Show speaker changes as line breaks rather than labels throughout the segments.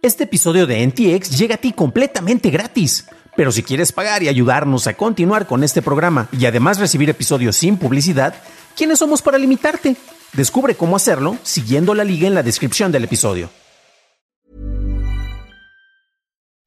Este episodio de NTX llega a ti completamente gratis. Pero si quieres pagar y ayudarnos a continuar con este programa y además recibir episodios sin publicidad, ¿quiénes somos para limitarte? Descubre cómo hacerlo siguiendo la liga en la descripción del episodio.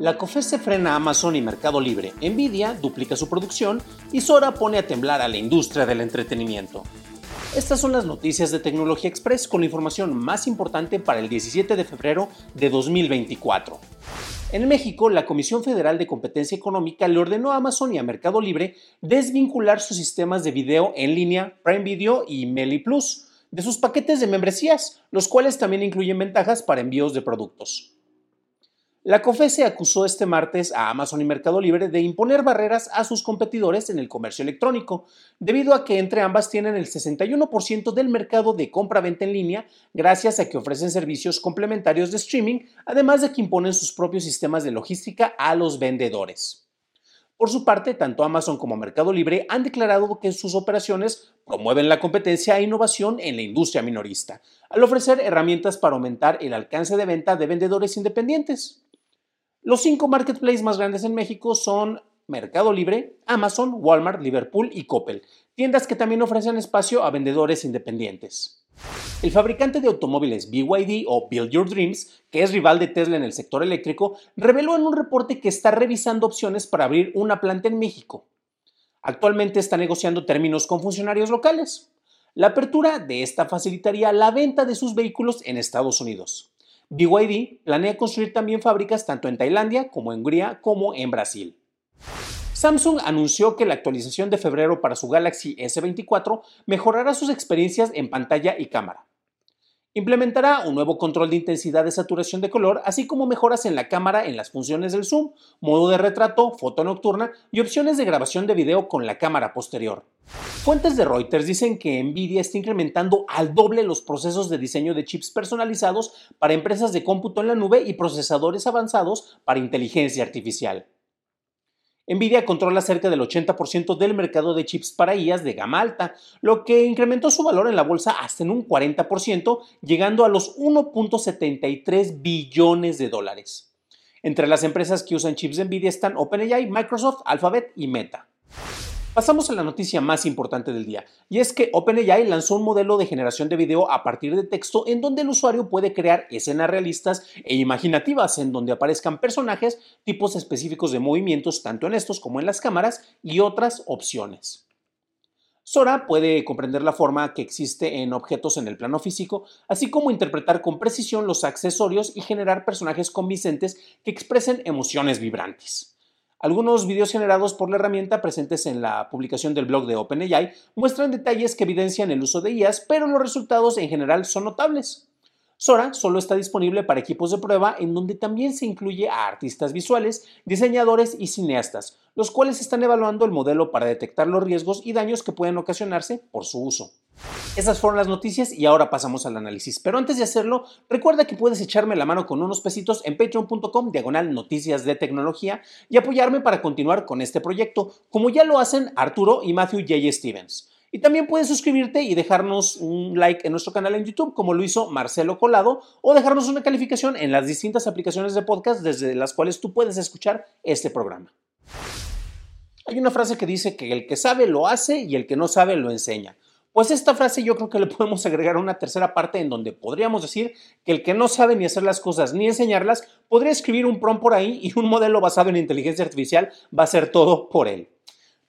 La COFESE frena a Amazon y Mercado Libre, Nvidia duplica su producción y Sora pone a temblar a la industria del entretenimiento. Estas son las noticias de Tecnología Express con la información más importante para el 17 de febrero de 2024. En México, la Comisión Federal de Competencia Económica le ordenó a Amazon y a Mercado Libre desvincular sus sistemas de video en línea Prime Video y Meli Plus de sus paquetes de membresías, los cuales también incluyen ventajas para envíos de productos. La COFESE acusó este martes a Amazon y Mercado Libre de imponer barreras a sus competidores en el comercio electrónico, debido a que entre ambas tienen el 61% del mercado de compra-venta en línea, gracias a que ofrecen servicios complementarios de streaming, además de que imponen sus propios sistemas de logística a los vendedores. Por su parte, tanto Amazon como Mercado Libre han declarado que sus operaciones promueven la competencia e innovación en la industria minorista, al ofrecer herramientas para aumentar el alcance de venta de vendedores independientes. Los cinco marketplaces más grandes en México son Mercado Libre, Amazon, Walmart, Liverpool y Coppel, tiendas que también ofrecen espacio a vendedores independientes. El fabricante de automóviles BYD o Build Your Dreams, que es rival de Tesla en el sector eléctrico, reveló en un reporte que está revisando opciones para abrir una planta en México. Actualmente está negociando términos con funcionarios locales. La apertura de esta facilitaría la venta de sus vehículos en Estados Unidos. BYD planea construir también fábricas tanto en Tailandia como en Hungría como en Brasil. Samsung anunció que la actualización de febrero para su Galaxy S24 mejorará sus experiencias en pantalla y cámara. Implementará un nuevo control de intensidad de saturación de color, así como mejoras en la cámara en las funciones del zoom, modo de retrato, foto nocturna y opciones de grabación de video con la cámara posterior. Fuentes de Reuters dicen que Nvidia está incrementando al doble los procesos de diseño de chips personalizados para empresas de cómputo en la nube y procesadores avanzados para inteligencia artificial. Nvidia controla cerca del 80% del mercado de chips para IAs de gama alta, lo que incrementó su valor en la bolsa hasta en un 40%, llegando a los 1.73 billones de dólares. Entre las empresas que usan chips de Nvidia están OpenAI, Microsoft, Alphabet y Meta. Pasamos a la noticia más importante del día, y es que OpenAI lanzó un modelo de generación de video a partir de texto en donde el usuario puede crear escenas realistas e imaginativas en donde aparezcan personajes, tipos específicos de movimientos tanto en estos como en las cámaras y otras opciones. Sora puede comprender la forma que existe en objetos en el plano físico, así como interpretar con precisión los accesorios y generar personajes convincentes que expresen emociones vibrantes. Algunos videos generados por la herramienta presentes en la publicación del blog de OpenAI muestran detalles que evidencian el uso de IAS, pero los resultados en general son notables. Sora solo está disponible para equipos de prueba en donde también se incluye a artistas visuales, diseñadores y cineastas, los cuales están evaluando el modelo para detectar los riesgos y daños que pueden ocasionarse por su uso. Esas fueron las noticias y ahora pasamos al análisis. Pero antes de hacerlo, recuerda que puedes echarme la mano con unos pesitos en patreon.com diagonal noticias de tecnología y apoyarme para continuar con este proyecto, como ya lo hacen Arturo y Matthew J. Stevens. Y también puedes suscribirte y dejarnos un like en nuestro canal en YouTube, como lo hizo Marcelo Colado, o dejarnos una calificación en las distintas aplicaciones de podcast desde las cuales tú puedes escuchar este programa. Hay una frase que dice que el que sabe lo hace y el que no sabe lo enseña. Pues esta frase yo creo que le podemos agregar una tercera parte en donde podríamos decir que el que no sabe ni hacer las cosas ni enseñarlas podría escribir un prompt por ahí y un modelo basado en inteligencia artificial va a hacer todo por él.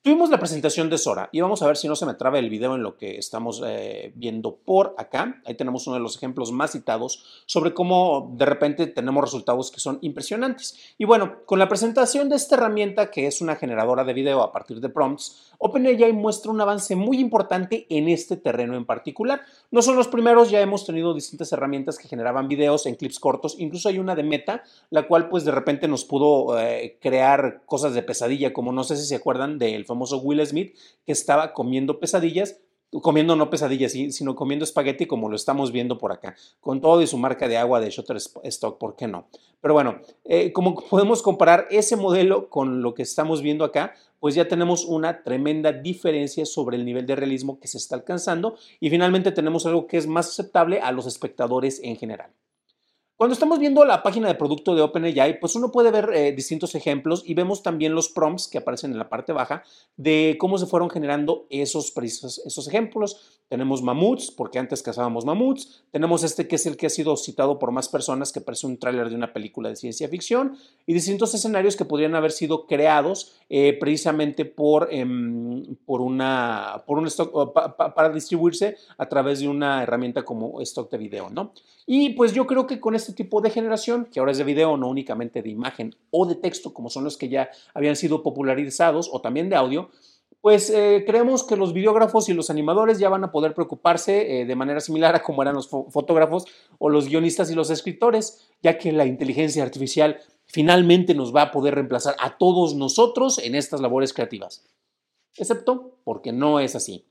Tuvimos la presentación de Sora y vamos a ver si no se me traba el video en lo que estamos eh, viendo por acá. Ahí tenemos uno de los ejemplos más citados sobre cómo de repente tenemos resultados que son impresionantes. Y bueno, con la presentación de esta herramienta que es una generadora de video a partir de prompts, OpenAI muestra un avance muy importante en este terreno en particular. No son los primeros, ya hemos tenido distintas herramientas que generaban videos en clips cortos, incluso hay una de Meta, la cual pues de repente nos pudo eh, crear cosas de pesadilla, como no sé si se acuerdan del famoso Will Smith que estaba comiendo pesadillas, comiendo no pesadillas, sino comiendo espagueti como lo estamos viendo por acá, con todo y su marca de agua de Shutterstock, ¿por qué no? Pero bueno, eh, como podemos comparar ese modelo con lo que estamos viendo acá, pues ya tenemos una tremenda diferencia sobre el nivel de realismo que se está alcanzando y finalmente tenemos algo que es más aceptable a los espectadores en general. Cuando estamos viendo la página de producto de OpenAI, pues uno puede ver eh, distintos ejemplos y vemos también los prompts que aparecen en la parte baja de cómo se fueron generando esos, esos ejemplos. Tenemos mamuts, porque antes cazábamos mamuts. Tenemos este que es el que ha sido citado por más personas, que parece un tráiler de una película de ciencia ficción. Y distintos escenarios que podrían haber sido creados eh, precisamente por, em, por, una, un stock, para distribuirse a través de una herramienta como stock de video, ¿no? Y pues yo creo que con este tipo de generación, que ahora es de video, no únicamente de imagen o de texto, como son los que ya habían sido popularizados, o también de audio, pues eh, creemos que los videógrafos y los animadores ya van a poder preocuparse eh, de manera similar a como eran los fotógrafos o los guionistas y los escritores, ya que la inteligencia artificial finalmente nos va a poder reemplazar a todos nosotros en estas labores creativas. Excepto porque no es así.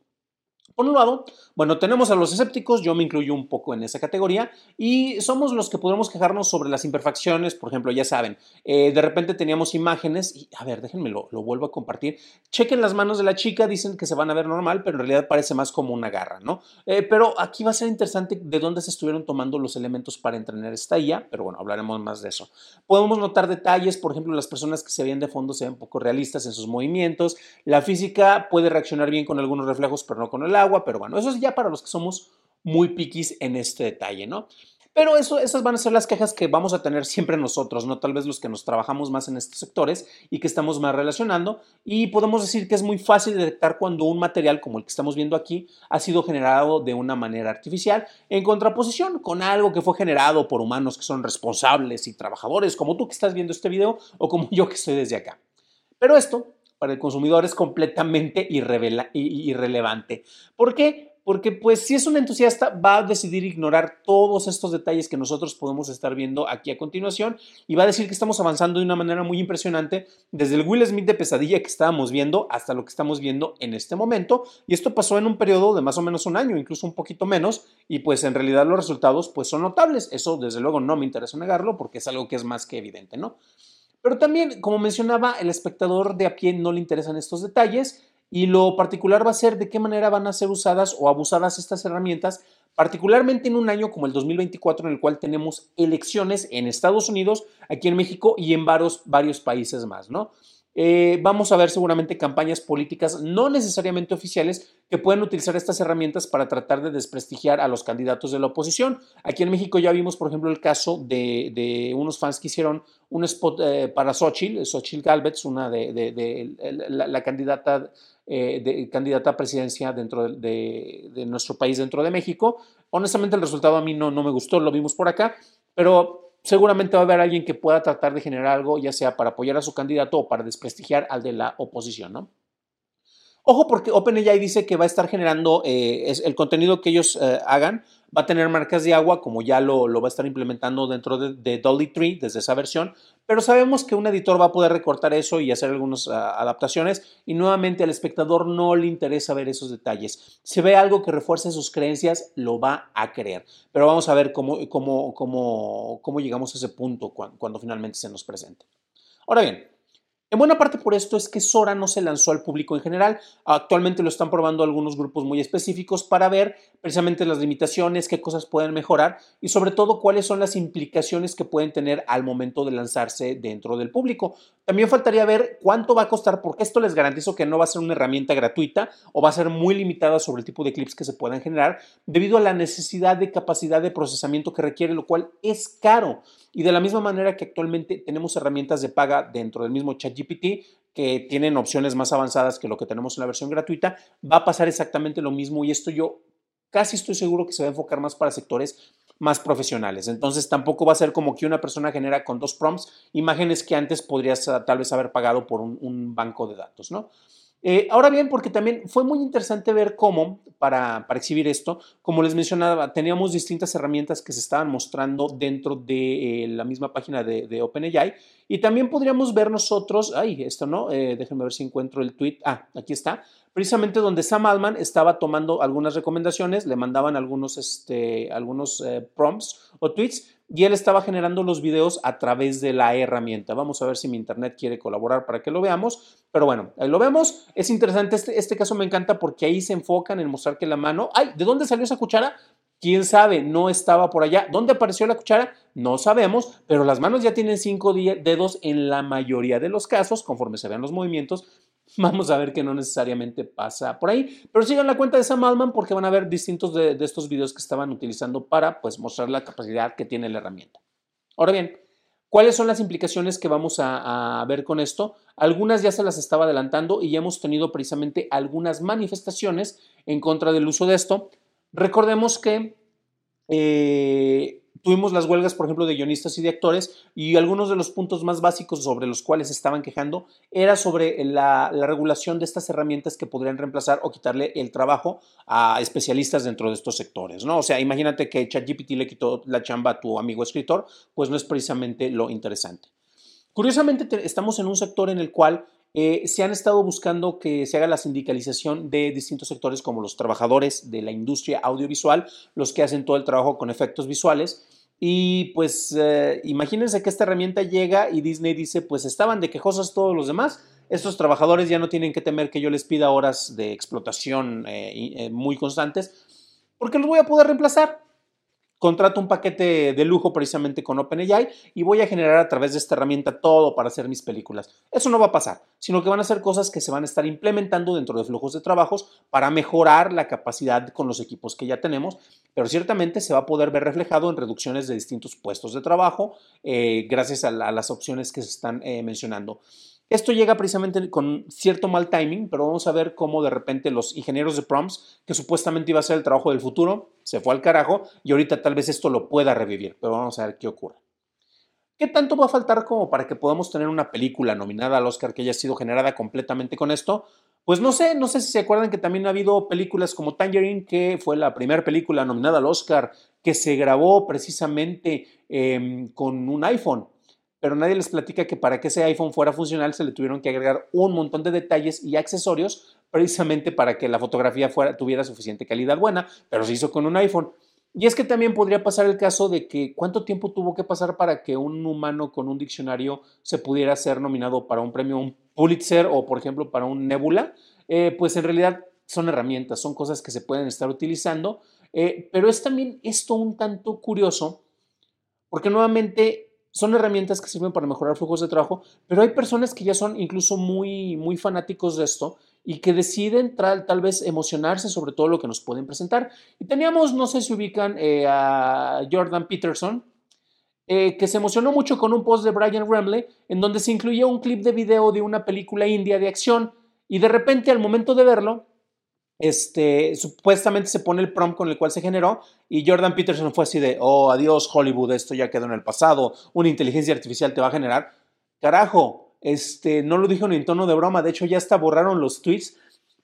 Por un lado, bueno, tenemos a los escépticos, yo me incluyo un poco en esa categoría, y somos los que podemos quejarnos sobre las imperfecciones, por ejemplo, ya saben, eh, de repente teníamos imágenes, y a ver, déjenme lo, vuelvo a compartir, chequen las manos de la chica, dicen que se van a ver normal, pero en realidad parece más como una garra, ¿no? Eh, pero aquí va a ser interesante de dónde se estuvieron tomando los elementos para entrenar esta IA, pero bueno, hablaremos más de eso. Podemos notar detalles, por ejemplo, las personas que se ven de fondo se ven poco realistas en sus movimientos, la física puede reaccionar bien con algunos reflejos, pero no con el agua, pero bueno, eso es ya para los que somos muy piquis en este detalle, ¿no? Pero eso, esas van a ser las quejas que vamos a tener siempre nosotros, ¿no? Tal vez los que nos trabajamos más en estos sectores y que estamos más relacionando. Y podemos decir que es muy fácil detectar cuando un material como el que estamos viendo aquí ha sido generado de una manera artificial en contraposición con algo que fue generado por humanos que son responsables y trabajadores, como tú que estás viendo este video o como yo que estoy desde acá. Pero esto para el consumidor es completamente irrelevante. ¿Por qué? Porque pues si es un entusiasta va a decidir ignorar todos estos detalles que nosotros podemos estar viendo aquí a continuación y va a decir que estamos avanzando de una manera muy impresionante desde el Will Smith de pesadilla que estábamos viendo hasta lo que estamos viendo en este momento y esto pasó en un periodo de más o menos un año, incluso un poquito menos y pues en realidad los resultados pues son notables. Eso desde luego no me interesa negarlo porque es algo que es más que evidente, ¿no? Pero también, como mencionaba, el espectador de a pie no le interesan estos detalles y lo particular va a ser de qué manera van a ser usadas o abusadas estas herramientas, particularmente en un año como el 2024 en el cual tenemos elecciones en Estados Unidos, aquí en México y en varios, varios países más, ¿no? Eh, vamos a ver seguramente campañas políticas no necesariamente oficiales que pueden utilizar estas herramientas para tratar de desprestigiar a los candidatos de la oposición. Aquí en México ya vimos, por ejemplo, el caso de, unos fans que hicieron un spot eh, para Xochitl, Xochitl Galvez, una de, la, candidata, eh, candidata a presidencia dentro de, nuestro país, dentro de México. Honestamente, el resultado a mí no, no me gustó, lo vimos por acá, pero seguramente va a haber alguien que pueda tratar de generar algo, ya sea para apoyar a su candidato o para desprestigiar al de la oposición, ¿no? Ojo porque OpenAI dice que va a estar generando eh, el contenido que ellos eh, hagan, va a tener marcas de agua como ya lo, va a estar implementando dentro de, Dolly Tree desde esa versión, pero sabemos que un editor va a poder recortar eso y hacer algunas ah, adaptaciones y nuevamente al espectador no le interesa ver esos detalles. Si ve algo que refuerce sus creencias, lo va a creer, pero vamos a ver cómo, cómo, cómo, cómo llegamos a ese punto cuando finalmente se nos presente. Ahora bien, en buena parte por esto es que Sora no se lanzó al público en general. Actualmente lo están probando algunos grupos muy específicos para ver precisamente las limitaciones, qué cosas pueden mejorar y sobre todo cuáles son las implicaciones que pueden tener al momento de lanzarse dentro del público. También faltaría ver cuánto va a costar porque esto les garantizo que no va a ser una herramienta gratuita o va a ser muy limitada sobre el tipo de clips que se puedan generar debido a la necesidad de capacidad de procesamiento que requiere, lo cual es caro. Y de la misma manera que actualmente tenemos herramientas de paga dentro del mismo chat ChatGPT, que tienen opciones más avanzadas que lo que tenemos en la versión gratuita, va a pasar exactamente lo mismo y esto yo casi estoy seguro que se va a enfocar más para sectores más profesionales. Entonces tampoco va a ser como que una persona genera con dos prompts imágenes que antes podrías ah, tal vez haber pagado por un, un banco de datos, ¿no? Eh, ahora bien, porque también fue muy interesante ver cómo, para, exhibir esto, como les mencionaba, teníamos distintas herramientas que se estaban mostrando dentro de eh, la misma página de, OpenAI y también podríamos ver nosotros, ay, esto no, eh, déjenme ver si encuentro el tweet, ah, aquí está, precisamente donde Sam Altman estaba tomando algunas recomendaciones, le mandaban algunos, este, algunos prompts o tweets y él estaba generando los videos a través de la herramienta. Vamos a ver si mi internet quiere colaborar para que lo veamos. Pero bueno, ahí lo vemos. Es interesante, este, este caso me encanta porque ahí se enfocan en mostrar que la mano, ay, ¿de dónde salió esa cuchara? ¿Quién sabe? No estaba por allá. ¿Dónde apareció la cuchara? No sabemos, pero las manos ya tienen cinco dedos en la mayoría de los casos, conforme se vean los movimientos. Vamos a ver que no necesariamente pasa por ahí, pero sigan la cuenta de Sam Altman porque van a ver distintos de, estos videos que estaban utilizando para pues, mostrar la capacidad que tiene la herramienta. Ahora bien, ¿cuáles son las implicaciones que vamos a, ver con esto? Algunas ya se las estaba adelantando y ya hemos tenido precisamente algunas manifestaciones en contra del uso de esto. Recordemos que eh, tuvimos las huelgas, por ejemplo, de guionistas y de actores, y algunos de los puntos más básicos sobre los cuales estaban quejando era sobre la, regulación de estas herramientas que podrían reemplazar o quitarle el trabajo a especialistas dentro de estos sectores, ¿no? O sea, imagínate que ChatGPT le quitó la chamba a tu amigo escritor, pues no es precisamente lo interesante. Curiosamente, estamos en un sector en el cual eh, se han estado buscando que se haga la sindicalización de distintos sectores como los trabajadores de la industria audiovisual, los que hacen todo el trabajo con efectos visuales. Y pues eh, imagínense que esta herramienta llega y Disney dice, pues estaban de quejosos todos los demás, estos trabajadores ya no tienen que temer que yo les pida horas de explotación eh, muy constantes, porque los voy a poder reemplazar contrato un paquete de lujo precisamente con OpenAI y voy a generar a través de esta herramienta todo para hacer mis películas. Eso no va a pasar, sino que van a ser cosas que se van a estar implementando dentro de flujos de trabajos para mejorar la capacidad con los equipos que ya tenemos, pero ciertamente se va a poder ver reflejado en reducciones de distintos puestos de trabajo eh, gracias a, las opciones que se están eh, mencionando. Esto llega precisamente con cierto mal timing, pero vamos a ver cómo de repente los ingenieros de prompts, que supuestamente iba a ser el trabajo del futuro, se fue al carajo y ahorita tal vez esto lo pueda revivir, pero vamos a ver qué ocurre. ¿Qué tanto va a faltar como para que podamos tener una película nominada al Oscar que haya sido generada completamente con esto? Pues no sé, no sé si se acuerdan que también ha habido películas como Tangerine, que fue la primera película nominada al Oscar, que se grabó precisamente em, con un iPhone pero nadie les platica que para que ese iPhone fuera funcional se le tuvieron que agregar un montón de detalles y accesorios precisamente para que la fotografía fuera, tuviera suficiente calidad buena, pero se hizo con un iPhone. Y es que también podría pasar el caso de que cuánto tiempo tuvo que pasar para que un humano con un diccionario se pudiera ser nominado para un premio, un Pulitzer o por ejemplo para un Nebula, eh, pues en realidad son herramientas, son cosas que se pueden estar utilizando, eh, pero es también esto un tanto curioso porque nuevamente son herramientas que sirven para mejorar flujos de trabajo, pero hay personas que ya son incluso muy, muy fanáticos de esto y que deciden tal, vez emocionarse sobre todo lo que nos pueden presentar. Y teníamos, no sé si ubican eh, a Jordan Peterson, eh, que se emocionó mucho con un post de Brian Ramley en donde se incluía un clip de video de una película india de acción y de repente al momento de verlo este, supuestamente se pone el prompt con el cual se generó y Jordan Peterson fue así de, oh, adiós Hollywood, esto ya quedó en el pasado, una inteligencia artificial te va a generar. Carajo, este, no lo dijo ni en tono de broma, de hecho ya hasta borraron los tweets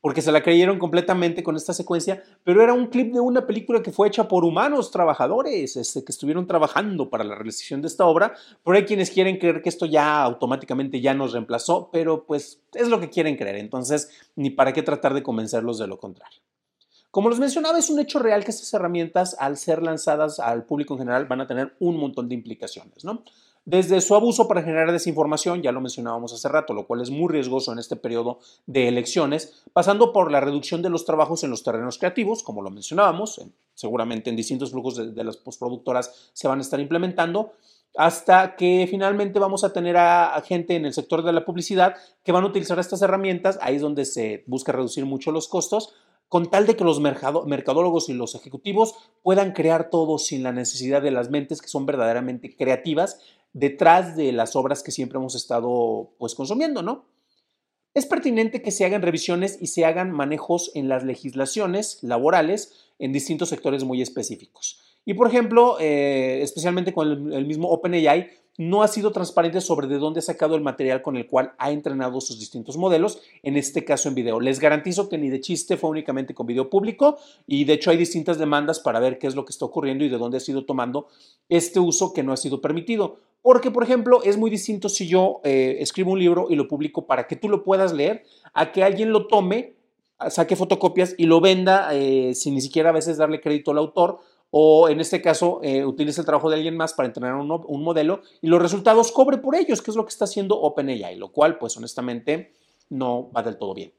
porque se la creyeron completamente con esta secuencia, pero era un clip de una película que fue hecha por humanos trabajadores, este, que estuvieron trabajando para la realización de esta obra, pero hay quienes quieren creer que esto ya automáticamente ya nos reemplazó, pero pues es lo que quieren creer, entonces ni para qué tratar de convencerlos de lo contrario. Como les mencionaba, es un hecho real que estas herramientas, al ser lanzadas al público en general, van a tener un montón de implicaciones, ¿no? Desde su abuso para generar desinformación, ya lo mencionábamos hace rato, lo cual es muy riesgoso en este periodo de elecciones, pasando por la reducción de los trabajos en los terrenos creativos, como lo mencionábamos, seguramente en distintos flujos de, las postproductoras se van a estar implementando, hasta que finalmente vamos a tener a, gente en el sector de la publicidad que van a utilizar estas herramientas, ahí es donde se busca reducir mucho los costos, con tal de que los mercadólogos y los ejecutivos puedan crear todo sin la necesidad de las mentes que son verdaderamente creativas detrás de las obras que siempre hemos estado pues consumiendo, ¿no? Es pertinente que se hagan revisiones y se hagan manejos en las legislaciones laborales en distintos sectores muy específicos. Y por ejemplo, eh, especialmente con el, mismo OpenAI, no ha sido transparente sobre de dónde ha sacado el material con el cual ha entrenado sus distintos modelos, en este caso en video. Les garantizo que ni de chiste fue únicamente con video público y de hecho hay distintas demandas para ver qué es lo que está ocurriendo y de dónde ha sido tomando este uso que no ha sido permitido. Porque, por ejemplo, es muy distinto si yo eh, escribo un libro y lo publico para que tú lo puedas leer, a que alguien lo tome, saque fotocopias y lo venda eh, sin ni siquiera a veces darle crédito al autor o en este caso eh, utilice el trabajo de alguien más para entrenar un, modelo y los resultados cobre por ellos, que es lo que está haciendo OpenAI, lo cual pues honestamente no va del todo bien.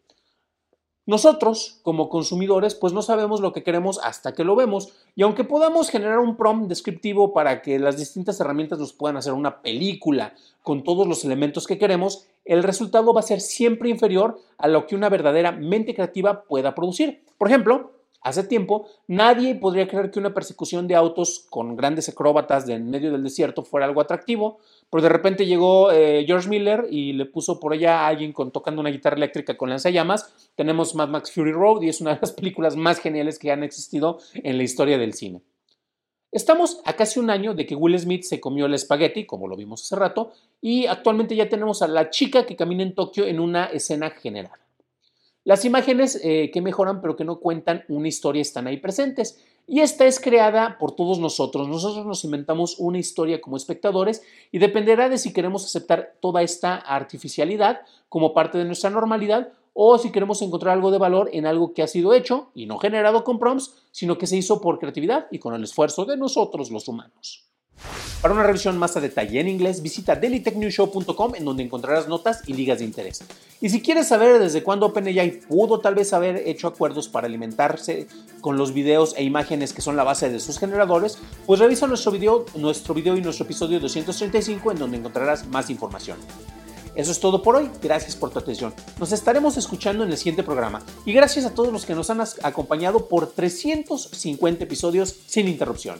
Nosotros, como consumidores, pues no sabemos lo que queremos hasta que lo vemos. Y aunque podamos generar un prompt descriptivo para que las distintas herramientas nos puedan hacer una película con todos los elementos que queremos, el resultado va a ser siempre inferior a lo que una verdadera mente creativa pueda producir. Por ejemplo, Hace tiempo, nadie podría creer que una persecución de autos con grandes acróbatas en medio del desierto fuera algo atractivo, pero de repente llegó eh, George Miller y le puso por allá a alguien tocando una guitarra eléctrica con lanzallamas. Tenemos Mad Max Fury Road y es una de las películas más geniales que han existido en la historia del cine. Estamos a casi un año de que Will Smith se comió el espagueti, como lo vimos hace rato, y actualmente ya tenemos a la chica que camina en Tokio en una escena general. Las imágenes eh, que mejoran pero que no cuentan una historia están ahí presentes. Y esta es creada por todos nosotros. Nosotros nos inventamos una historia como espectadores y dependerá de si queremos aceptar toda esta artificialidad como parte de nuestra normalidad o si queremos encontrar algo de valor en algo que ha sido hecho y no generado con prompts, sino que se hizo por creatividad y con el esfuerzo de nosotros los humanos. Para una revisión más a detalle en inglés, visita dailytechnewshow.com en donde encontrarás notas y ligas de interés. Y si quieres saber desde cuándo OpenAI pudo tal vez haber hecho acuerdos para alimentarse con los videos e imágenes que son la base de sus generadores, pues revisa nuestro video, nuestro video y nuestro episodio 235 en donde encontrarás más información. Eso es todo por hoy. Gracias por tu atención. Nos estaremos escuchando en el siguiente programa. Y gracias a todos los que nos han acompañado por 350 episodios sin interrupción.